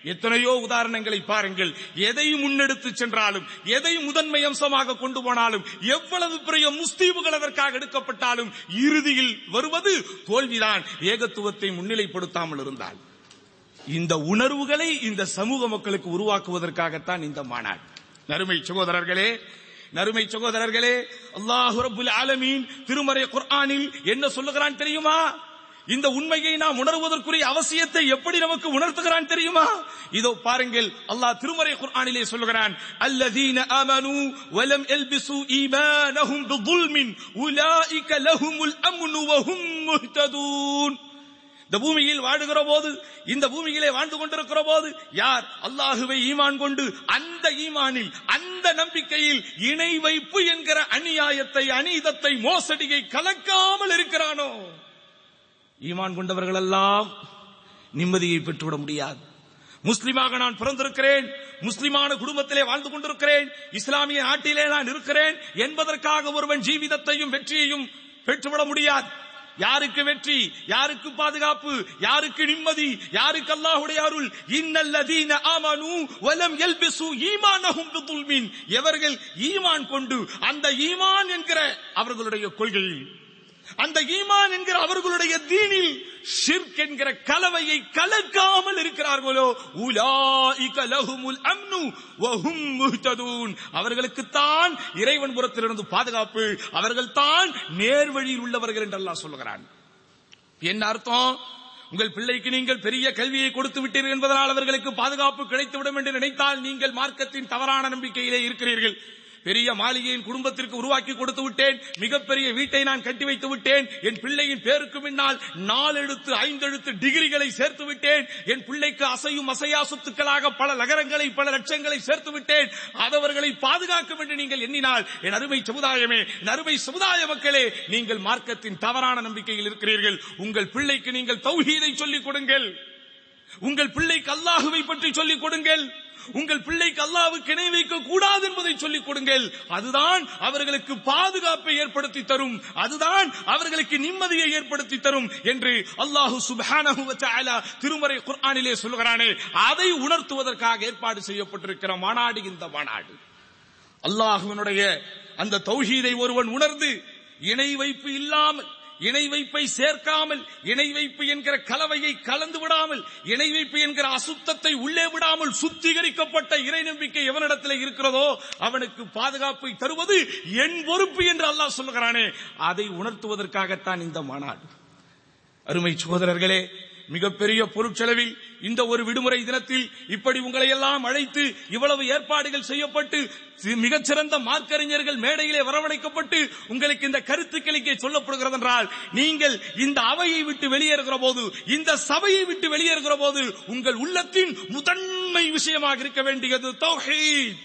எத்தனையோ உதாரணங்களை பாருங்கள். எதை முன்னெடுத்து சென்றாலும் எதை முதன்மை அம்சமாக கொண்டு போனாலும் எவ்வளவு பெரிய முஸ்தீபுகள் அதற்காக எடுக்கப்பட்டாலும் இறுதியில் வருவது தோல்விதான். ஏகத்துவத்தை முன்னிலைப்படுத்தாமல் இருந்தால். இந்த உணர்வுகளை இந்த சமூக மக்களுக்கு உருவாக்குவதற்காகத்தான் இந்த மாநாடு. நறுமை சகோதரர்களே நறுமை சகோதரர்களே அல்லாஹு ஆலமீன் திருமறை குர்ஆனில் என்ன சொல்லுகிறான் தெரியுமா? இந்த உண்மையை நாம் உணர்வதற்குரிய அவசியத்தை எப்படி நமக்கு உணர்த்துகிறான் தெரியுமா? இதோ பாருங்கள் அல்லாஹ் திருமறை குர்ஆனிலே சொல்லுகிறான் அல்லதீன ஆமனு வலம் எல்பிசு ஈமானஹும் பிதுல்மின் உலாயிக லஹுமுல் அம்னு வஹும் முஹ்ததூன். இந்த பூமியில் வாழுகிற போது இந்த பூமியிலே வாழ்ந்து கொண்டிருக்கிற போது யார்? அல்லாஹுவை ஈமான் கொண்டு அந்த ஈமானில் அந்த நம்பிக்கையில் இணை வைப்பு என்கிற அநியாயத்தை அநீதத்தை மோசடியை கலக்காமல் இருக்கிறானோ? ஈமான் கொண்டவர்கள் எல்லாம் நிம்மதியை பெற்றுவிட முடியாது. முஸ்லிமாக நான் பிறந்திருக்கிறேன் முஸ்லிமான குடும்பத்திலே வாழ்ந்து கொண்டிருக்கிறேன் இஸ்லாமிய நாட்டிலே நான் இருக்கிறேன் என்பதற்காக ஒருவன் ஜீவிதத்தையும் வெற்றியையும் பெற்றுவிட முடியாது. யாருக்கு வெற்றி யாருக்கு பாதுகாப்பு யாருக்கு நிம்மதி யாருக்கு அல்லாஹுடைய அருள்? இன்னல்லதீன ஆமனு வலம் எல்பிசு ஈமானஹும் பிதுல்மின். எவர்கள் ஈமான் கொண்டு அந்த ஈமான் என்கிற அவர்களுடைய கொள்கையில் அந்த ஈமான் என்கிற அவர்களுடைய தீனில் ஷிர்க் என்கிற கலவையை கலக்காமல் இருக்கிறார்களோ? அவர்களுக்கு தான் அவர்களுக்குத்தான் இறைவன் புறத்திலிருந்து பாதுகாப்பு அவர்கள் தான் நேர்வழியில் உள்ளவர்கள் என்று அல்லாஹ் சொல்லுகிறான். என்ன அர்த்தம்? உங்கள் பிள்ளைக்கு நீங்கள் பெரிய கல்வியை கொடுத்து விட்டீர்கள் என்பதனால் அவர்களுக்கு பாதுகாப்பு கிடைத்துவிடும் என்று நினைத்தால் நீங்கள் மார்க்கத்தின் தவறான நம்பிக்கையிலே இருக்கிறீர்கள். பெரிய மாளிகையின் குடும்பத்திற்கு உருவாக்கி கொடுத்து விட்டேன். மிகப்பெரிய வீட்டை நான் கட்டி வைத்து விட்டேன். என் பிள்ளையின் பேருக்கு முன்னால் நாலெழுத்து ஐந்தெழுத்து டிகிரிகளை சேர்த்து விட்டேன். என் பிள்ளைக்கு அசையும் அசையா சொத்துக்களாக பல நகரங்களை பல லட்சங்களை சேர்த்து விட்டேன். அதவர்களை பாதுகாக்கும் என்று நீங்கள் எண்ணினால் என் அருமை சமுதாயமே என் அருமை சமுதாய மக்களே நீங்கள் மார்க்கத்தின் தவறான நம்பிக்கையில் இருக்கிறீர்கள். உங்கள் பிள்ளைக்கு நீங்கள் தௌஹீதை சொல்லிக் கொடுங்கள். உங்கள் பிள்ளைக்கு அல்லாஹுவை பற்றி சொல்லிக் கொடுங்கள். உங்கள் பிள்ளைக்கு அல்லாவுக்கு இணை வைக்க கூடாது என்பதை சொல்லிக் கொடுங்கள். அதுதான் அவர்களுக்கு பாதுகாப்பை ஏற்படுத்தி தரும். அதுதான் அவர்களுக்கு நிம்மதியை ஏற்படுத்தி தரும் என்று அல்லாஹு சுப்ஹானஹு திருமறை குர்ஆனிலே சொல்கிறானே. அதை உணர்த்துவதற்காக ஏற்பாடு செய்யப்பட்டிருக்கிற மாநாடு இந்த மாநாடு. அல்லாஹுவனுடைய அந்த தௌஹீதை ஒருவன் உணர்ந்து இணை வைப்பு இல்லாமல் இணை வைப்பை சேர்க்காமல் இணை வைப்பு என்கிற கலவையை கலந்து விடாமல் இணை வைப்பு என்கிற அசுத்தத்தை உள்ளே விடாமல் சுத்திகரிக்கப்பட்ட இறை நம்பிக்கை எவனிடத்தில் இருக்கிறதோ அவனுக்கு பாதுகாப்பை தருவது என் பொறுப்பு என்று அல்லாஹ் சொல்லுகிறானே. அதை உணர்த்துவதற்காகத்தான் இந்த மாநாடு. அருமை சகோதரர்களே மிகப்பெரிய பொருட்செலவில் இந்த ஒரு விடுமுறை தினத்தில் இப்படி உங்களை எல்லாம் அழைத்து இவ்வளவு ஏற்பாடுகள் செய்யப்பட்டு மிகச்சிறந்த மார்க்கறிஞர்கள் மேடையிலே வரவழைக்கப்பட்டு உங்களுக்கு இந்த கருத்துக்கள் இங்கே சொல்லப்படுகிறது என்றால் நீங்கள் இந்த அவையை விட்டு வெளியேறுகிற போது இந்த சபையை விட்டு வெளியேறுகிற போது உங்கள் உள்ளத்தின் முதன்மை விஷயமாக இருக்க வேண்டியது தௌஹீத்.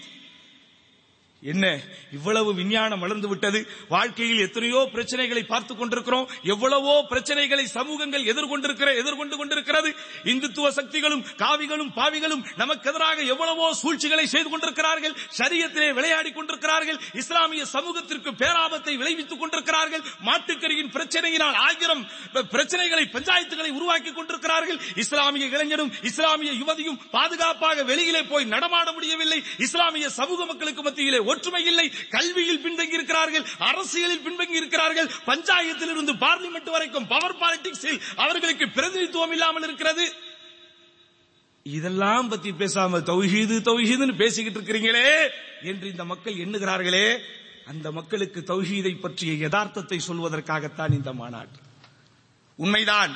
என்ன இவ்வளவு விஞ்ஞானம் வளர்ந்து விட்டது? வாழ்க்கையில் எத்தனையோ பிரச்சனைகளை பார்த்துக் கொண்டிருக்கிறோம். எவ்வளவோ பிரச்சனைகளை சமூகங்கள் எதிர்கொண்டிருக்கிற எதிர்கொண்டு கொண்டிருக்கிறது. இந்துத்துவ சக்திகளும் காவிகளும் பாவிகளும் நமக்கு எதிராக எவ்வளவோ சூழ்ச்சிகளை செய்து கொண்டிருக்கிறார்கள். சரியத்திலே விளையாடி கொண்டிருக்கிறார்கள். இஸ்லாமிய சமூகத்திற்கு பேராபத்தை விளைவித்துக் கொண்டிருக்கிறார்கள். மாட்டுக்கரியின் பிரச்சனையினால் ஆயிரம் பிரச்சனைகளை பஞ்சாயத்துகளை உருவாக்கி கொண்டிருக்கிறார்கள். இஸ்லாமிய இளைஞரும் இஸ்லாமிய யுவதியும் பாதுகாப்பாக வெளியிலே போய் நடமாட முடியவில்லை. இஸ்லாமிய சமூக மக்களுக்கு மத்தியிலே ஒற்றுமை இல்லை கல்வியில் பின்தங்கி இருக்கிறார்கள் அரசியலில் பின்தங்கி இருக்கிறார்கள் பஞ்சாயத்தில் இருந்து பார்லிமெண்ட் வரைக்கும் பவர் பாலிடிக்ஸில் அவர்களுக்கு பிரதிநிதித்துவம் இல்லாமல் இருக்கிறது. இதெல்லாம் பத்தி பேசாம தௌஹீது தௌஹீதுன்னு பேசிக்கிட்டு இருக்கிறீங்களே என்று இந்த மக்கள் எண்ணுகிறார்களே அந்த மக்களுக்கு தௌஹீதை பற்றிய யதார்த்தத்தை சொல்வதற்காகத்தான் இந்த மாநாடு. உண்மைதான்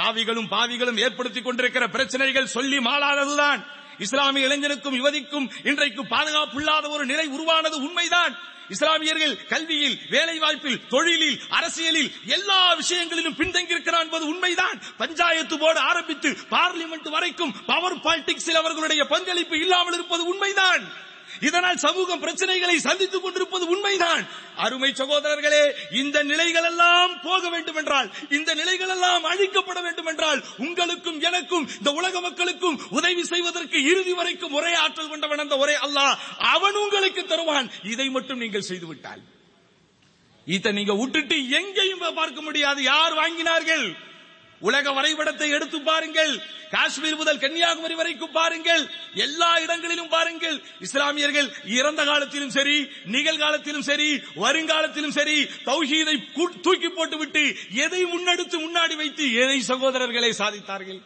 காவிகளும் பாவிகளும் ஏற்படுத்திக் கொண்டிருக்கிற பிரச்சனைகள் சொல்லி மாளாததுதான். இஸ்லாமிய இளைஞனுக்கும் யுவதிக்கும் இன்றைக்கு பாதுகாப்பு இல்லாத ஒரு நிலை உருவானது உண்மைதான். இஸ்லாமியர்கள் கல்வியில் வேலை வாய்ப்பில் தொழிலில் அரசியலில் எல்லா விஷயங்களிலும் பின்தங்கியிருக்கிறார் என்பது உண்மைதான். பஞ்சாயத்து போர்டு ஆரம்பித்து பார்லிமெண்ட் வரைக்கும் பவர் பாலிடிக்ஸில் அவர்களுடைய பங்களிப்பு இல்லாமல் இருப்பது உண்மைதான். இதனால் சமூகம் பிரச்சனைகளை சந்தித்துக் கொண்டிருப்பது உண்மைதான். அருமை சகோதரர்களே இந்த நிலைகள் எல்லாம் போக வேண்டும் என்றால் இந்த நிலைகள் எல்லாம் அழிக்கப்பட வேண்டும் என்றால் உங்களுக்கும் எனக்கும் இந்த உலக மக்களுக்கும் உதவி செய்வதற்கு இறுதி வரைக்கும் ஒரே ஆற்றல் கொண்டவன் அந்த ஒரே அல்லாஹ். அவன் உங்களுக்கு தருவான். இதை மட்டும் நீங்கள் செய்துவிட்டால். இதை நீங்க விட்டுட்டு எங்கேயும் பார்க்க முடியாது. யார் வாங்கினார்கள்? உலக வரைபடத்தை எடுத்து பாருங்கள். காஷ்மீர் முதல் கன்னியாகுமரி வரைக்கும் பாருங்கள். எல்லா இடங்களிலும் பாருங்கள். இஸ்லாமியர்கள் இறந்த காலத்திலும் சரி நிகழ்காலத்திலும் சரி வருங்காலத்திலும் சரி தௌஹீதை தூக்கி போட்டுவிட்டு எதை முன்னெடுத்து முன்னாடி வைத்து எதை சகோதரர்களை சாதித்தார்கள்?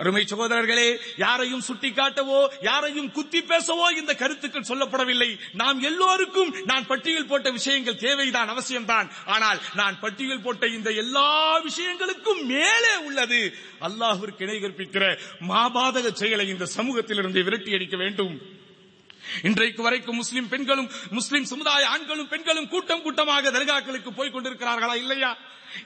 அருமை சகோதரர்களே யாரையும் சுட்டிக்காட்டவோ யாரையும் குத்தி பேசவோ இந்த கருத்துக்கள் சொல்லப்படவில்லை. நாம் எல்லோருக்கும் நான் பட்டியல் போட்ட விஷயங்கள் தேவைதான் அவசியம்தான். ஆனால் நான் பட்டியல் போட்ட இந்த எல்லா விஷயங்களுக்கும் மேலே உள்ளது. அல்லாஹிற்கு இணை கற்பிக்கிற மாபாதக செயலை இந்த சமூகத்திலிருந்து விரட்டி அடிக்க வேண்டும். இன்றைக்கு வரைக்கும் முஸ்லிம் பெண்களும் முஸ்லிம் சமுதாய ஆண்களும் பெண்களும் கூட்டம் கூட்டமாக தர்காக்களுக்கு போய் கொண்டிருக்கிறார்களா இல்லையா?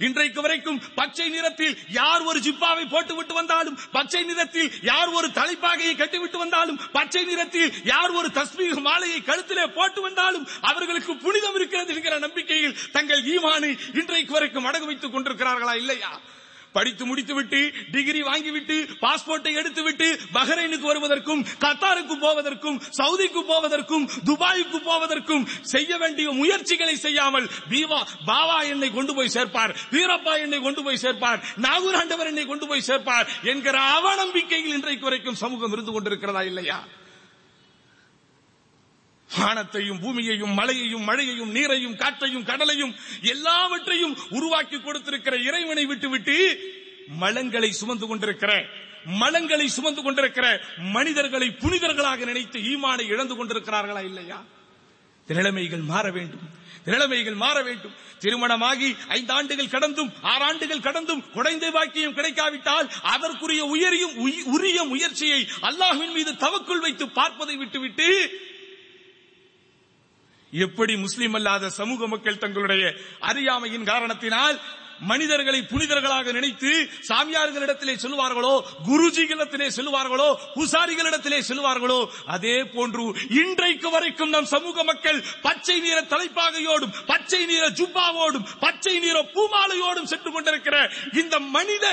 இன்றைக்கு வரைக்கும் பச்சை நிறத்தில் யார் ஒரு ஜிப்பாவை போட்டு விட்டு வந்தாலும் பச்சை நிறத்தில் யார் ஒரு தலைப்பாகையை கட்டிவிட்டு வந்தாலும் பச்சை நிறத்தில் யார் ஒரு தஸ்மீக மாலையை கழுத்திலே போட்டு வந்தாலும் அவர்களுக்கு புனிதம் இருக்கிறது என்கிற நம்பிக்கையில் தங்கள் ஈமானை இன்றைக்கு வரைக்கும் அடகு வைத்துக் கொண்டிருக்கிறார்களா இல்லையா? படித்து முடித்துவிட்டு டிகிரி வாங்கிவிட்டு பாஸ்போர்ட்டை எடுத்துவிட்டு பஹ்ரைனுக்கு வருவதற்கும் கத்தாருக்கு போவதற்கும் சவுதிக்கு போவதற்கும் துபாய்க்கு போவதற்கும் செய்ய வேண்டிய முயற்சிகளை செய்யாமல் பீவா பாவா என்னை கொண்டு போய் சேர்ப்பார் வீரப்பா என்னை கொண்டு போய் சேர்ப்பார் நாகூர் ஆண்டவர் என்னை கொண்டு போய் சேர்ப்பார் என்கிற அவநம்பிக்கையில் இன்றைக்கு வரைக்கும் சமூகம் இருந்து கொண்டிருக்கிறதா இல்லையா? வானத்தையும் பூமியையும் மலையையும் மழையையும் நீரையும் காற்றையும் கடலையும் எல்லாவற்றையும் உருவாக்கி கொடுத்திருக்கிற இறைவனை விட்டுவிட்டு மலங்களை சுமந்து கொண்டிருக்கிற மலங்களை சுமந்து கொண்டிருக்கிற மனிதர்களை புனிதர்களாக நினைத்து ஈமானை இழந்து கொண்டிருக்கிறார்களா இல்லையா? நிலைமைகள் மாற வேண்டும். நிலைமைகள் மாற வேண்டும். திருமணமாகி ஐந்து ஆண்டுகள் கடந்தும் ஆறு ஆண்டுகள் கடந்தும் குழந்தை பாக்கியம் கிடைக்காவிட்டால் அதற்குரிய உயரியும் உரிய முயற்சியை அல்லாஹின் மீது தவக்குள் வைத்து பார்ப்பதை விட்டுவிட்டு எப்படி முஸ்லிம் அல்லாத சமூக மக்கள் தங்களுடைய அறியாமையின் காரணத்தினால் மனிதர்களை புனிதர்களாக நினைத்து சாமியார்களிடத்திலே செல்வார்களோ குருஜிகளிடத்திலே செல்வார்களோ பூசாரிகளிடத்திலே செல்வார்களோ அதே போன்று இன்றைக்கு வரைக்கும் நம் சமூக மக்கள் பச்சை நீர தலைப்பாகையோடும் பச்சை நீர ஜுப்பாவோடும் பச்சை நீர பூமாலையோடும் சென்று கொண்டிருக்கிற இந்த மனித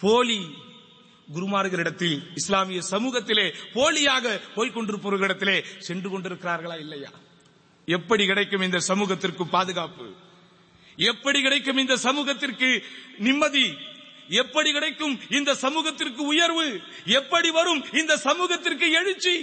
போலி குருமார்களிடத்தில் இஸ்லாமிய சமூகத்திலே போலியாக போய்கொண்டிருப்பவர்களிடத்திலே சென்று கொண்டிருக்கிறார்களா இல்லையா? எப்படி கிடைக்கும் இந்த சமூகத்திற்கு பாதுகாப்பு? எப்படி கிடைக்கும் இந்த சமூகத்திற்கு நிம்மதி? எப்படி கிடைக்கும் இந்த சமூகத்திற்கு உயர்வு? எப்படி வரும் இந்த சமூகத்திற்கு எழுச்சி?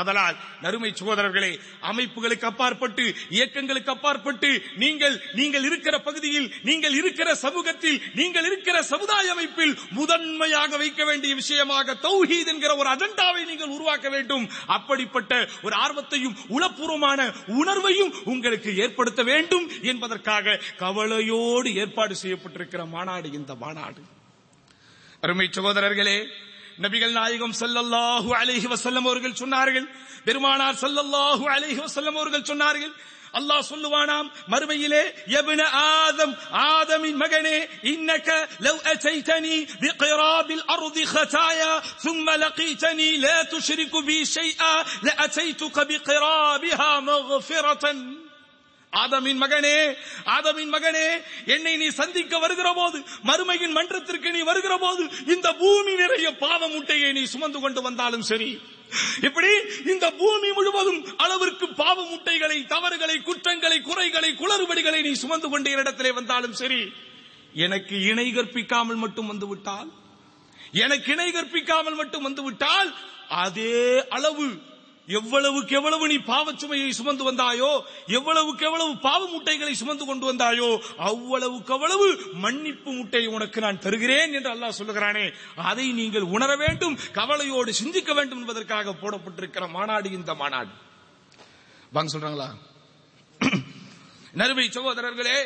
அதனால் நறுமை சகோதரர்களே அமைப்புகளுக்கு அப்பாற்பட்டு இயக்கங்களுக்கு அப்பாற்பட்டு நீங்கள் நீங்கள் இருக்கிற பகுதியில் நீங்கள் இருக்கிற சமூகத்தில் நீங்கள் இருக்கிற சமுதாய அமைப்பில் முதன்மையாக வைக்க வேண்டிய விஷயமாக தௌஹீத் என்கிற ஒரு அஜெண்டாவை நீங்கள் உருவாக்க வேண்டும். அப்படிப்பட்ட ஒரு ஆர்வத்தையும் உளப்பூர்வமான உணர்வையும் உங்களுக்கு ஏற்படுத்த வேண்டும் என்பதற்காக கவலையோடு ஏற்பாடு செய்யப்பட்டிருக்கிற மாநாடு இந்த மாநாடு. அருமை சகோதரர்களே நபிகள் நாயகம் சல்லல்லாஹு அலைஹி வசல்லம் அவர்கள் சொன்னார்கள் பெருமானார் சல்லல்லாஹு அலைஹி வசல்லம் அவர்கள் சொன்னார்கள் அல்லாஹ் சொல்லுவானாம் மறுமையிலே எபின ஆதம் ஆதமின் மகனே இன்னக லவ் அசைதனி பிகிராபில் அர்தி ஹசாயா சும்ம லகீதனி லா துஷ்ரிகு பி ஷைஆ லஅசைதுக பிகிராபிஹா மக்ஃபிரதன் ஆதமின் மகனே ஆதமின் மகனே என்னை நீ சந்திக்க வருகிற போது மறுமையின் மன்றத்திற்கு நீ வருகிற போது இந்த பூமி நிறைய பாவ முட்டையை நீ சுமந்து கொண்டு வந்தாலும் சரி. இப்படி இந்த பூமி முழுவதும் அளவிற்கு பாவ முட்டைகளை தவறுகளை குற்றங்களை குறைகளை குளறுபடிகளை நீ சுமந்து கொண்டு இடத்திலே வந்தாலும் சரி. எனக்கு இணை கற்பிக்காமல் மட்டும் வந்து விட்டால்? எனக்கு இணை கற்பிக்காமல் மட்டும் வந்து விட்டால் அதே அளவு எவ்வளவுக்கு எவ்வளவு நீ பாவச்சுமையை சுமந்து வந்தாயோ எவ்வளவுக்கு எவ்வளவு பாவ முட்டைகளை சுமந்து கொண்டு வந்தாயோ அவ்வளவுக்கு அவ்வளவு மன்னிப்பு முட்டையை உனக்கு நான் தருகிறேன் என்று அல்லாஹ் சொல்லுகிறானே. அதை நீங்கள் உணர வேண்டும் கவலையோடு சிந்திக்க வேண்டும் என்பதற்காக போடப்பட்டிருக்கிற மாநாடு இந்த மாநாடு. வாங்க சொல்றாங்களா? நறுமை சகோதரர்களே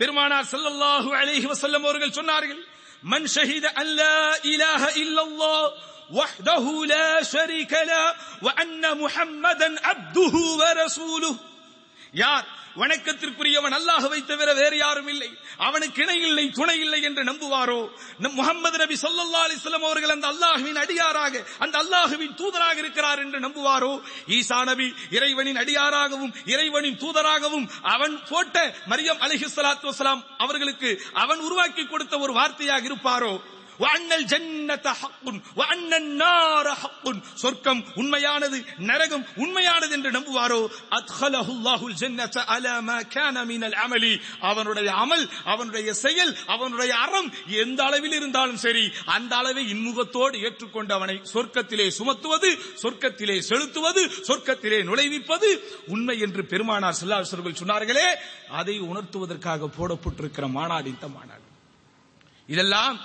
பெருமானார் செல்லல்லாஹு அலைஹி வசல்லம் அவர்கள் சொன்னார்கள் மன் ஷஹித அல்லா இலாஹ இல்லல்லாஹ் وحده لا شريك له وأن محمدا عبده ورسوله யார் வணக்கத்திற்குரியவன் அல்லாஹவை தவிர வேறு யாரும் இல்லை அவனுக்கு இணை இல்லை துணை இல்லை என்று நம்புவாரோ நம் முகமது நபி ஸல்லல்லாஹு அலைஹி வஸல்லம் அவர்கள் அந்த அல்லாஹ்வின் அடியாராக அந்த அல்லாஹ்வின் தூதராக இருக்கிறார் என்று நம்புவாரோ ஈசா நபி இறைவனின் அடியாராகவும் இறைவனின் தூதராகவும் அவன் போட்ட மரியம் அலைஹிஸ்ஸலாத்து வஸலாம் அவர்களுக்கு அவன் உருவாக்கி கொடுத்த ஒரு வார்த்தையாக இருப்பாரோ வண்ணல் ஜன்னத ஹக்குன் வண்ணன் நார ஹக்குன். சொர்க்கம் உண்மையானது நரகம் உண்மையானது என்று நம்புவாரோ? அத்ஹலஹுல்லாஹுல் ஜன்னத அலா மா கான மினல் அமலி. அவனுடைய அமல் அவனுடைய செயல் அவனுடைய அறம் எந்த அளவில் இருந்தாலும் சரி அந்த அளவை இன்முகத்தோடு ஏற்றுக்கொண்டு அவனை சொர்க்கத்திலே சுமத்துவது சொர்க்கத்திலே செலுத்துவது சொர்க்கத்திலே நுழைவிப்பது உண்மை என்று பெருமானார் செல்லாசர்கள் சொன்னார்களே அதை உணர்த்துவதற்காக போடப்பட்டிருக்கிற மாநாடு இந்த மாநாடு இதெல்லாம்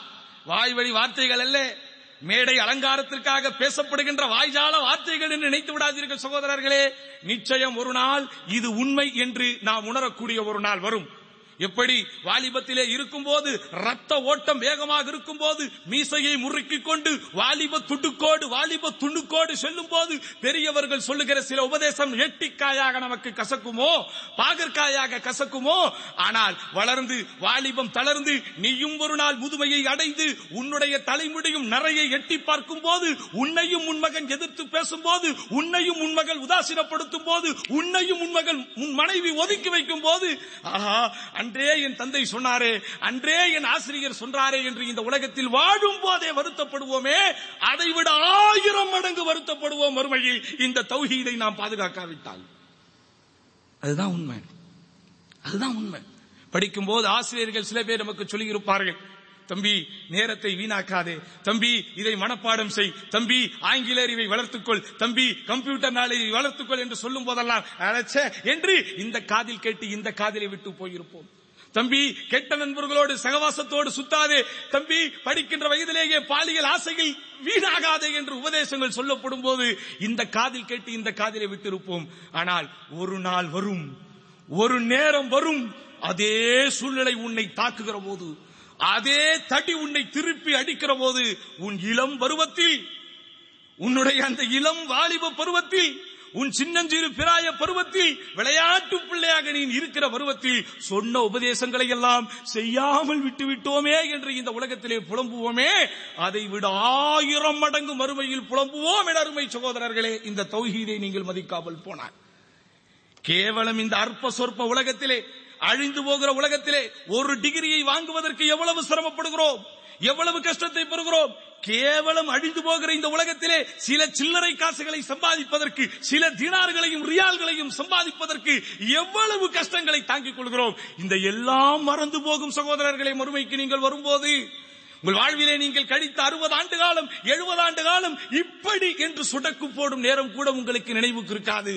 வாய் வழி வார்த்தைகள் அல்ல. மேடை அலங்காரத்திற்காக பேசப்படுகின்ற வாய்ஜால வார்த்தைகள் என்று நினைத்து விடாதீர்கள் சகோதரர்களே. நிச்சயம் ஒரு நாள் இது உண்மை என்று நாம் உணரக்கூடிய ஒரு நாள் வரும். எப்படி வாலிபத்திலே இருக்கும்போது ரத்த ஓட்டம் வேகமாக இருக்கும் போது மீசையை முறுக்கிக் கொண்டு வாலிப துடுக்கோடு வாலிப துணுக்கோடு செல்லும் போது பெரியவர்கள் சொல்லுகிற சில உபதேசம் எட்டிக்காயாக நமக்கு கசக்குமோ பாகற்காயாக கசக்குமோ? ஆனால் வளர்ந்து வாலிபம் தளர்ந்து நீயும் ஒரு நாள் முதுமையை அடைந்து உன்னுடைய தலைமுடியும் நிறைய எட்டி பார்க்கும் போது உன்னையும் உன்மகன் எதிர்த்து பேசும்போது உன்னையும் உன்மகள் உதாசீனப்படுத்தும் போது உன்னையும் உன்மகள் உன் மனைவி ஒதுக்கி வைக்கும் போது ஆஹா அன்றே என் தந்தை சொன்னாரே அன்றே என் ஆசிரியர் சொன்னாரே என்று இந்த உலகத்தில் வாழும் போதே வருத்தப்படுவோமே அதை விட ஆயிரம் மடங்கு வருத்தப்படுவோம் மறுமையில். இந்த தௌஹீதை நாம் பாதுகாக்காவிட்டால். அதுதான் உண்மை. அதுதான் உண்மை. படிக்கும் போது ஆசிரியர்கள் சில பேர் நமக்கு சொல்லி இருப்பார்கள் தம்பி நேரத்தை வீணாக்காதே. தம்பி இதை மனப்பாடம் செய். தம்பி ஆங்கிலேயர் இவை வளர்த்துக்கொள். தம்பி கம்ப்யூட்டர் நாளை வளர்த்துக்கொள் என்று சொல்லும் போதெல்லாம் அழைச்ச என்று இந்த காதில் கேட்டு இந்த காதிலை விட்டு போயிருப்போம். தம்பி கெட்ட நண்பர்களோடு சகவாசத்தோடு சுத்தாதே. தம்பி படிக்கின்ற வயதிலேயே பாலியல் ஆசைகள் வீணாகாதே என்று உபதேசங்கள் சொல்லப்படும் போது இந்த காதில் கேட்டு இந்த காதிலை விட்டிருப்போம். ஆனால் ஒரு நாள் வரும் ஒரு நேரம் வரும் அதே சூழ்நிலை உன்னை தாக்குகிற போது அதே தடி உன்னை திருப்பி அடிக்கிற போது உன் இளம் பருவத்தில் உன்னுடைய அந்த இளம் வாலிப பருவத்தில் உன் சின்னஞ்சிறு பிராய பருவத்தில் விளையாட்டு பிள்ளையாக நீ இருக்கிற பருவத்தில் சொன்ன உபதேசங்களை எல்லாம் செய்யாமல் விட்டு விட்டோமே என்று இந்த உலகத்திலே புலம்புவோமே. அதை விட ஆயிரம் மடங்கு மறுமையில் புலம்புவோம் என அருமை சகோதரர்களே இந்த தௌஹீதை நீங்கள் மதிக்காமல் போனார் கேவலம் இந்த அற்ப சொற்ப உலகத்திலே அழிந்து போகிற உலகத்திலே ஒரு டிகிரியை வாங்குவதற்கு எவ்வளவு சிரமப்படுகிறோம்? எவ்வளவு கஷ்டத்தை பெறுகிறோம்? கேவலம் அழிந்து போகிற இந்த உலகத்திலே சில சில்லறை காசுகளை சம்பாதிப்பதற்கு சில தினார்களையும் ரியால்களையும் சம்பாதிப்பதற்கு எவ்வளவு கஷ்டங்களை தாங்கிக் கொள்கிறோம்? இந்த எல்லாம் மறந்து போகும் சகோதரர்களை மறுமைக்கு நீங்கள் வரும்போது உங்கள் வாழ்விலே நீங்கள் கழித்த அறுபது ஆண்டு காலம் எழுபது ஆண்டு காலம் இப்படி என்று சுடக்கு போடும் நேரம் கூட உங்களுக்கு நினைவுக்கு இருக்காது.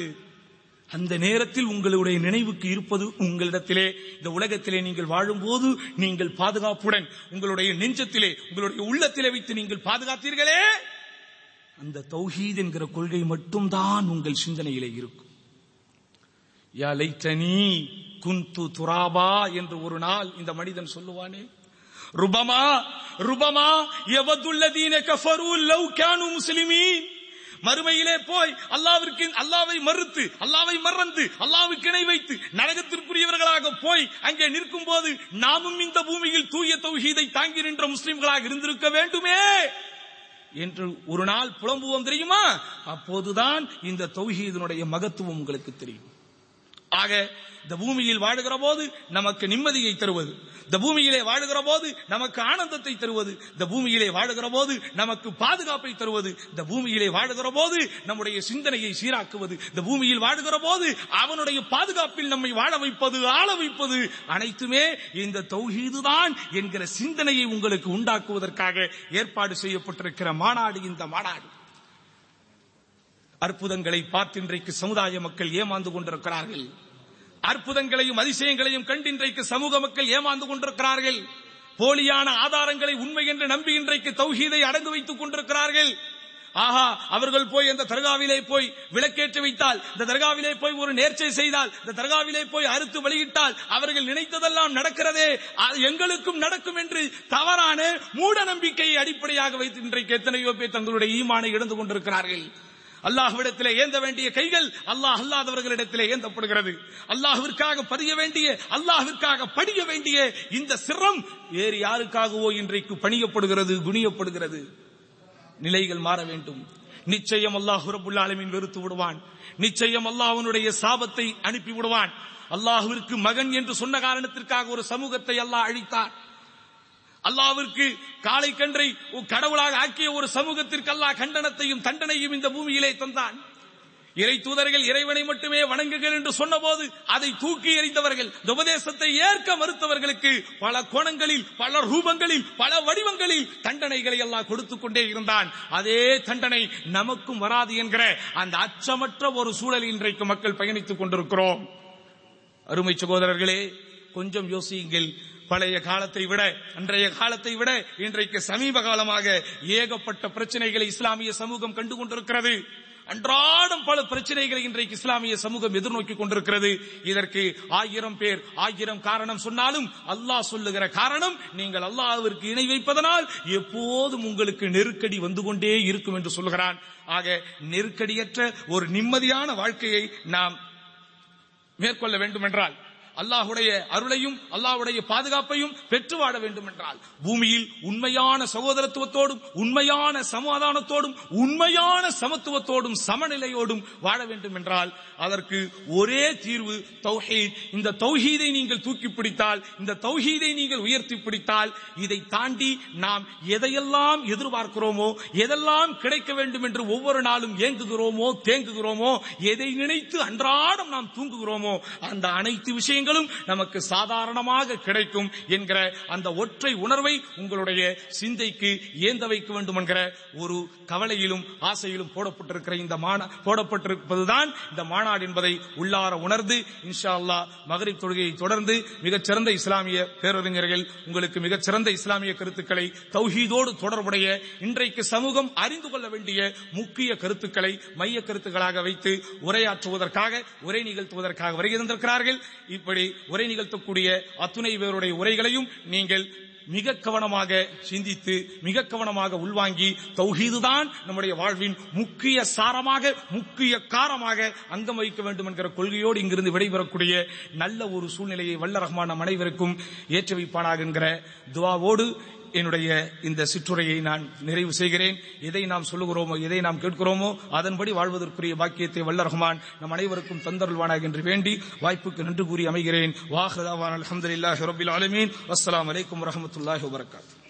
அந்த நேரத்தில் உங்களுடைய நினைவுக்கு இருப்பது உங்களிடத்திலே இந்த உலகத்திலே நீங்கள் வாழும்போது நீங்கள் பாதுகாப்புடன் உங்களுடைய நெஞ்சத்திலே உங்களுடைய உள்ளத்திலே வைத்து நீங்கள் பாதுகாத்தீர்களே? அந்த தௌஹீத் என்கிற கொள்கை மட்டும்தான் உங்கள் சிந்தனையிலே இருக்கும். யா லைத்தனி குந்து துராபா என்று ஒரு நாள் இந்த மனிதன் சொல்லுவானே ருபமா ருபமா எவதுல்லதீன கஃபரு லவ் கானு முஸ்லிமீன்? மறுமையிலே போய் அல்லாவிற்கு அல்லாவை மறுத்து அல்லாவை மறந்து அல்லாவுக்கு இணை வைத்து நரகத்திற்குரியவர்களாக போய் அங்கே நிற்கும் போது நாமும் இந்த பூமியில் தூய தௌஹீதை தாங்கி நின்ற முஸ்லிம்களாக இருந்திருக்க வேண்டுமே என்று ஒரு நாள் புலம்புவோம் தெரியுமா? அப்போதுதான் இந்த தௌஹீதனுடைய மகத்துவம் உங்களுக்கு தெரியும். ஆக இந்த பூமியில் வாழுகிற போது நமக்கு நிம்மதியை தருவது. இந்த பூமியிலே வாழுகிற போது நமக்கு ஆனந்தத்தை தருவது. இந்த பூமியிலே வாழுகிற போது நமக்கு பாதுகாப்பை தருவது. இந்த பூமியிலே வாழுகிற போது நம்முடைய சிந்தனையை சீராக்குவது. இந்த பூமியில் வாழுகிற போது அவனுடைய பாதுகாப்பில் நம்மை வாழ வைப்பது ஆள வைப்பது அனைத்துமே இந்த தௌஹீதுதான் என்கிற சிந்தனையை உங்களுக்கு உண்டாக்குவதற்காக ஏற்பாடு செய்யப்பட்டிருக்கிற மாநாடு இந்த மாநாடு. அற்புதங்களை பார்த்து இன்றைக்கு சமுதாய மக்கள் ஏமாந்து கொண்டிருக்கிறார்கள். அற்புதங்களையும் அதிசயங்களையும் கண்டு இன்றைக்கு சமூக மக்கள் ஏமாந்து கொண்டிருக்கிறார்கள். போலியான ஆதாரங்களை உண்மை என்று நம்பி இன்றைக்கு தௌஹீதை அடங்கு வைத்துக் கொண்டிருக்கிறார்கள். ஆஹா அவர்கள் போய் அந்த தர்காவிலே போய் விளக்கேற்றி வைத்தால் இந்த தர்காவிலே போய் ஒரு நேர்ச்சை செய்தால் இந்த தர்காவிலே போய் அறுத்து வெளியிட்டால் அவர்கள் நினைத்ததெல்லாம் நடக்கிறதே அது எங்களுக்கும் நடக்கும் என்று தவறான மூட நம்பிக்கையை அடிப்படையாக வைத்து இன்றைக்கு எத்தனையோ பேர் தங்களுடைய ஈமானை இழந்து கொண்டிருக்கிறார்கள். அல்லாஹ்விடத்திலே ஏந்த வேண்டிய கைகள் அல்லாஹ் அல்லாதவர்களிடத்திலே ஏந்தப்படுகிறது. அல்லாஹுவிற்காக பதிய வேண்டிய அல்லாஹுவிற்காக படிய வேண்டிய இந்த சிரம் வேறு யாருக்காகவோ இன்றைக்கு பணியப்படுகிறது குணியப்படுகிறது நிலைகள் மாற வேண்டும். நிச்சயம் அல்லாஹ் ரபுல் வெறுத்து விடுவான். நிச்சயம் அல்லாஹனுடைய சாபத்தை அனுப்பி விடுவான். அல்லாஹுவிற்கு மகன் என்று சொன்ன காரணத்திற்காக ஒரு சமூகத்தை அல்லாஹ் அழித்தார் அல்லாவிற்கு காலை கன்றை கடவுளாக ஆக்கிய ஒரு சமூகத்திற்கு அல்லாஹ் கண்டனத்தையும் தண்டனையும் இந்த பூமியிலே தந்தான். இறை தூதர்கள் இறைவனை மட்டுமே வணங்குகள் என்று சொன்னபோது அதை தூக்கி எறிந்தவர்கள் இந்த உபதேசத்தை ஏற்க மறுத்தவர்களுக்கு பல கோணங்களில் பல ரூபங்களில் பல வடிவங்களில் தண்டனைகளை எல்லாம் கொடுத்துக் கொண்டே இருந்தான். அதே தண்டனை நமக்கும் வராது என்கிற அந்த அச்சமற்ற ஒரு சூழல் இன்றைக்கு மக்கள் பயணித்துக் கொண்டிருக்கிறோம். அருமை சகோதரர்களே கொஞ்சம் யோசியுங்கள். பழைய காலத்தை விட அன்றைய காலத்தை விட இன்றைக்கு சமீப காலமாக ஏகப்பட்ட பிரச்சனைகளை இஸ்லாமிய சமூகம் கண்டு கொண்டிருக்கிறது. அன்றாடம் பல பிரச்சனைகளை இன்றைக்கு இஸ்லாமிய சமூகம் எதிர்நோக்கி கொண்டிருக்கிறது. இதற்கு ஆயிரம் பேர் ஆயிரம் காரணம் சொன்னாலும் அல்லாஹ் சொல்லுகிற காரணம் நீங்கள் அல்லாஹிற்கு இணை வைப்பதனால் எப்போதும் உங்களுக்கு நெருக்கடி வந்து கொண்டே இருக்கும் என்று சொல்லுகிறான். ஆக நெருக்கடியற்ற ஒரு நிம்மதியான வாழ்க்கையை நாம் மேற்கொள்ள வேண்டும் என்றால் அல்லாஹுடைய அருளையும் அல்லாஹுடைய பாதுகாப்பையும் பெற்று வாழ வேண்டும் என்றால் பூமியில் உண்மையான சகோதரத்துவத்தோடும் உண்மையான சமாதானத்தோடும் உண்மையான சமத்துவத்தோடும் சமநிலையோடும் வாழ வேண்டும் என்றால் அதற்கு ஒரே தீர்வு தௌஹீத். இந்த தௌஹீதை நீங்கள் தூக்கி பிடித்தால் இந்த தௌஹீதை நீங்கள் உயர்த்தி பிடித்தால் இதை தாண்டி நாம் எதையெல்லாம் எதிர்பார்க்கிறோமோ எதெல்லாம் கிடைக்க வேண்டும் என்று ஒவ்வொரு நாளும் ஏங்குகிறோமோ தேங்குகிறோமோ எதை நினைத்து அன்றாடம் நாம் தூங்குகிறோமோ அந்த அனைத்து பலன்களும் நமக்கு சாதாரணமாக கிடைக்கும் என்கிற அந்த ஒற்றை உணர்வை உங்களுடைய சிந்தைக்கு ஏந்த வைக்க வேண்டும் என்கிற ஒரு கவலையிலும் ஆசையிலும் போடப்பட்டிருக்கிற இந்த போடப்பட்டிருப்பதுதான் இந்த மாநாடு என்பதை உள்ளார உணர்ந்து இன்ஷா அல்லாஹ் மகரிப் தொழுகையை தொடர்ந்து மிகச்சிறந்த இஸ்லாமிய பேரறிஞர்கள் உங்களுக்கு மிகச்சிறந்த இஸ்லாமிய கருத்துக்களை தௌஹீதோடு தொடர்புடைய இன்றைக்கு சமூகம் அறிந்து கொள்ள வேண்டிய முக்கிய கருத்துக்களை மைய கருத்துக்களாக வைத்து உரையாற்றுவதற்காக உரை நிகழ்த்துவதற்காக வருகை தந்திருக்கிறார்கள். இப்படி உரை நிகழ்த்தக்கூடிய அத்துணை பேருடைய உரைகளையும் நீங்கள் மிக கவனமாக சிந்தித்து மிக கவனமாக உள்வாங்கி தௌஹீதுதான் நம்முடைய வாழ்வின் முக்கிய சாரமாக முக்கிய காரமாக அங்கம் வகிக்க வேண்டும் என்கிற கொள்கையோடு இங்கிருந்து விடைபெறக்கூடிய நல்ல ஒரு சூழ்நிலையை வல்ல ரஹ்மான அனைவருக்கும் ஏற்றி வைப்பானாக என்கிற துவாவோடு என்னுடைய இந்த சிற்றுரையை நான் நிறைவு செய்கிறேன். எதை நாம் சொல்லுகிறோமோ எதை நாம் கேட்கிறோமோ அதன்படி வாழ்வதற்குரிய பாக்கியத்தை வல்ல ரஹ்மான் நம் அனைவருக்கும் தந்தருள்வானாக என்று வேண்டி வாய்ப்புக்கு நன்றி கூறி அமைகிறேன். வாஹதாவான் அலமதுல்லாஹி ரபில் ஆலமீன். அஸ்லாம் அலைக்கும் வரமத்துல்லாஹி வரகாத்து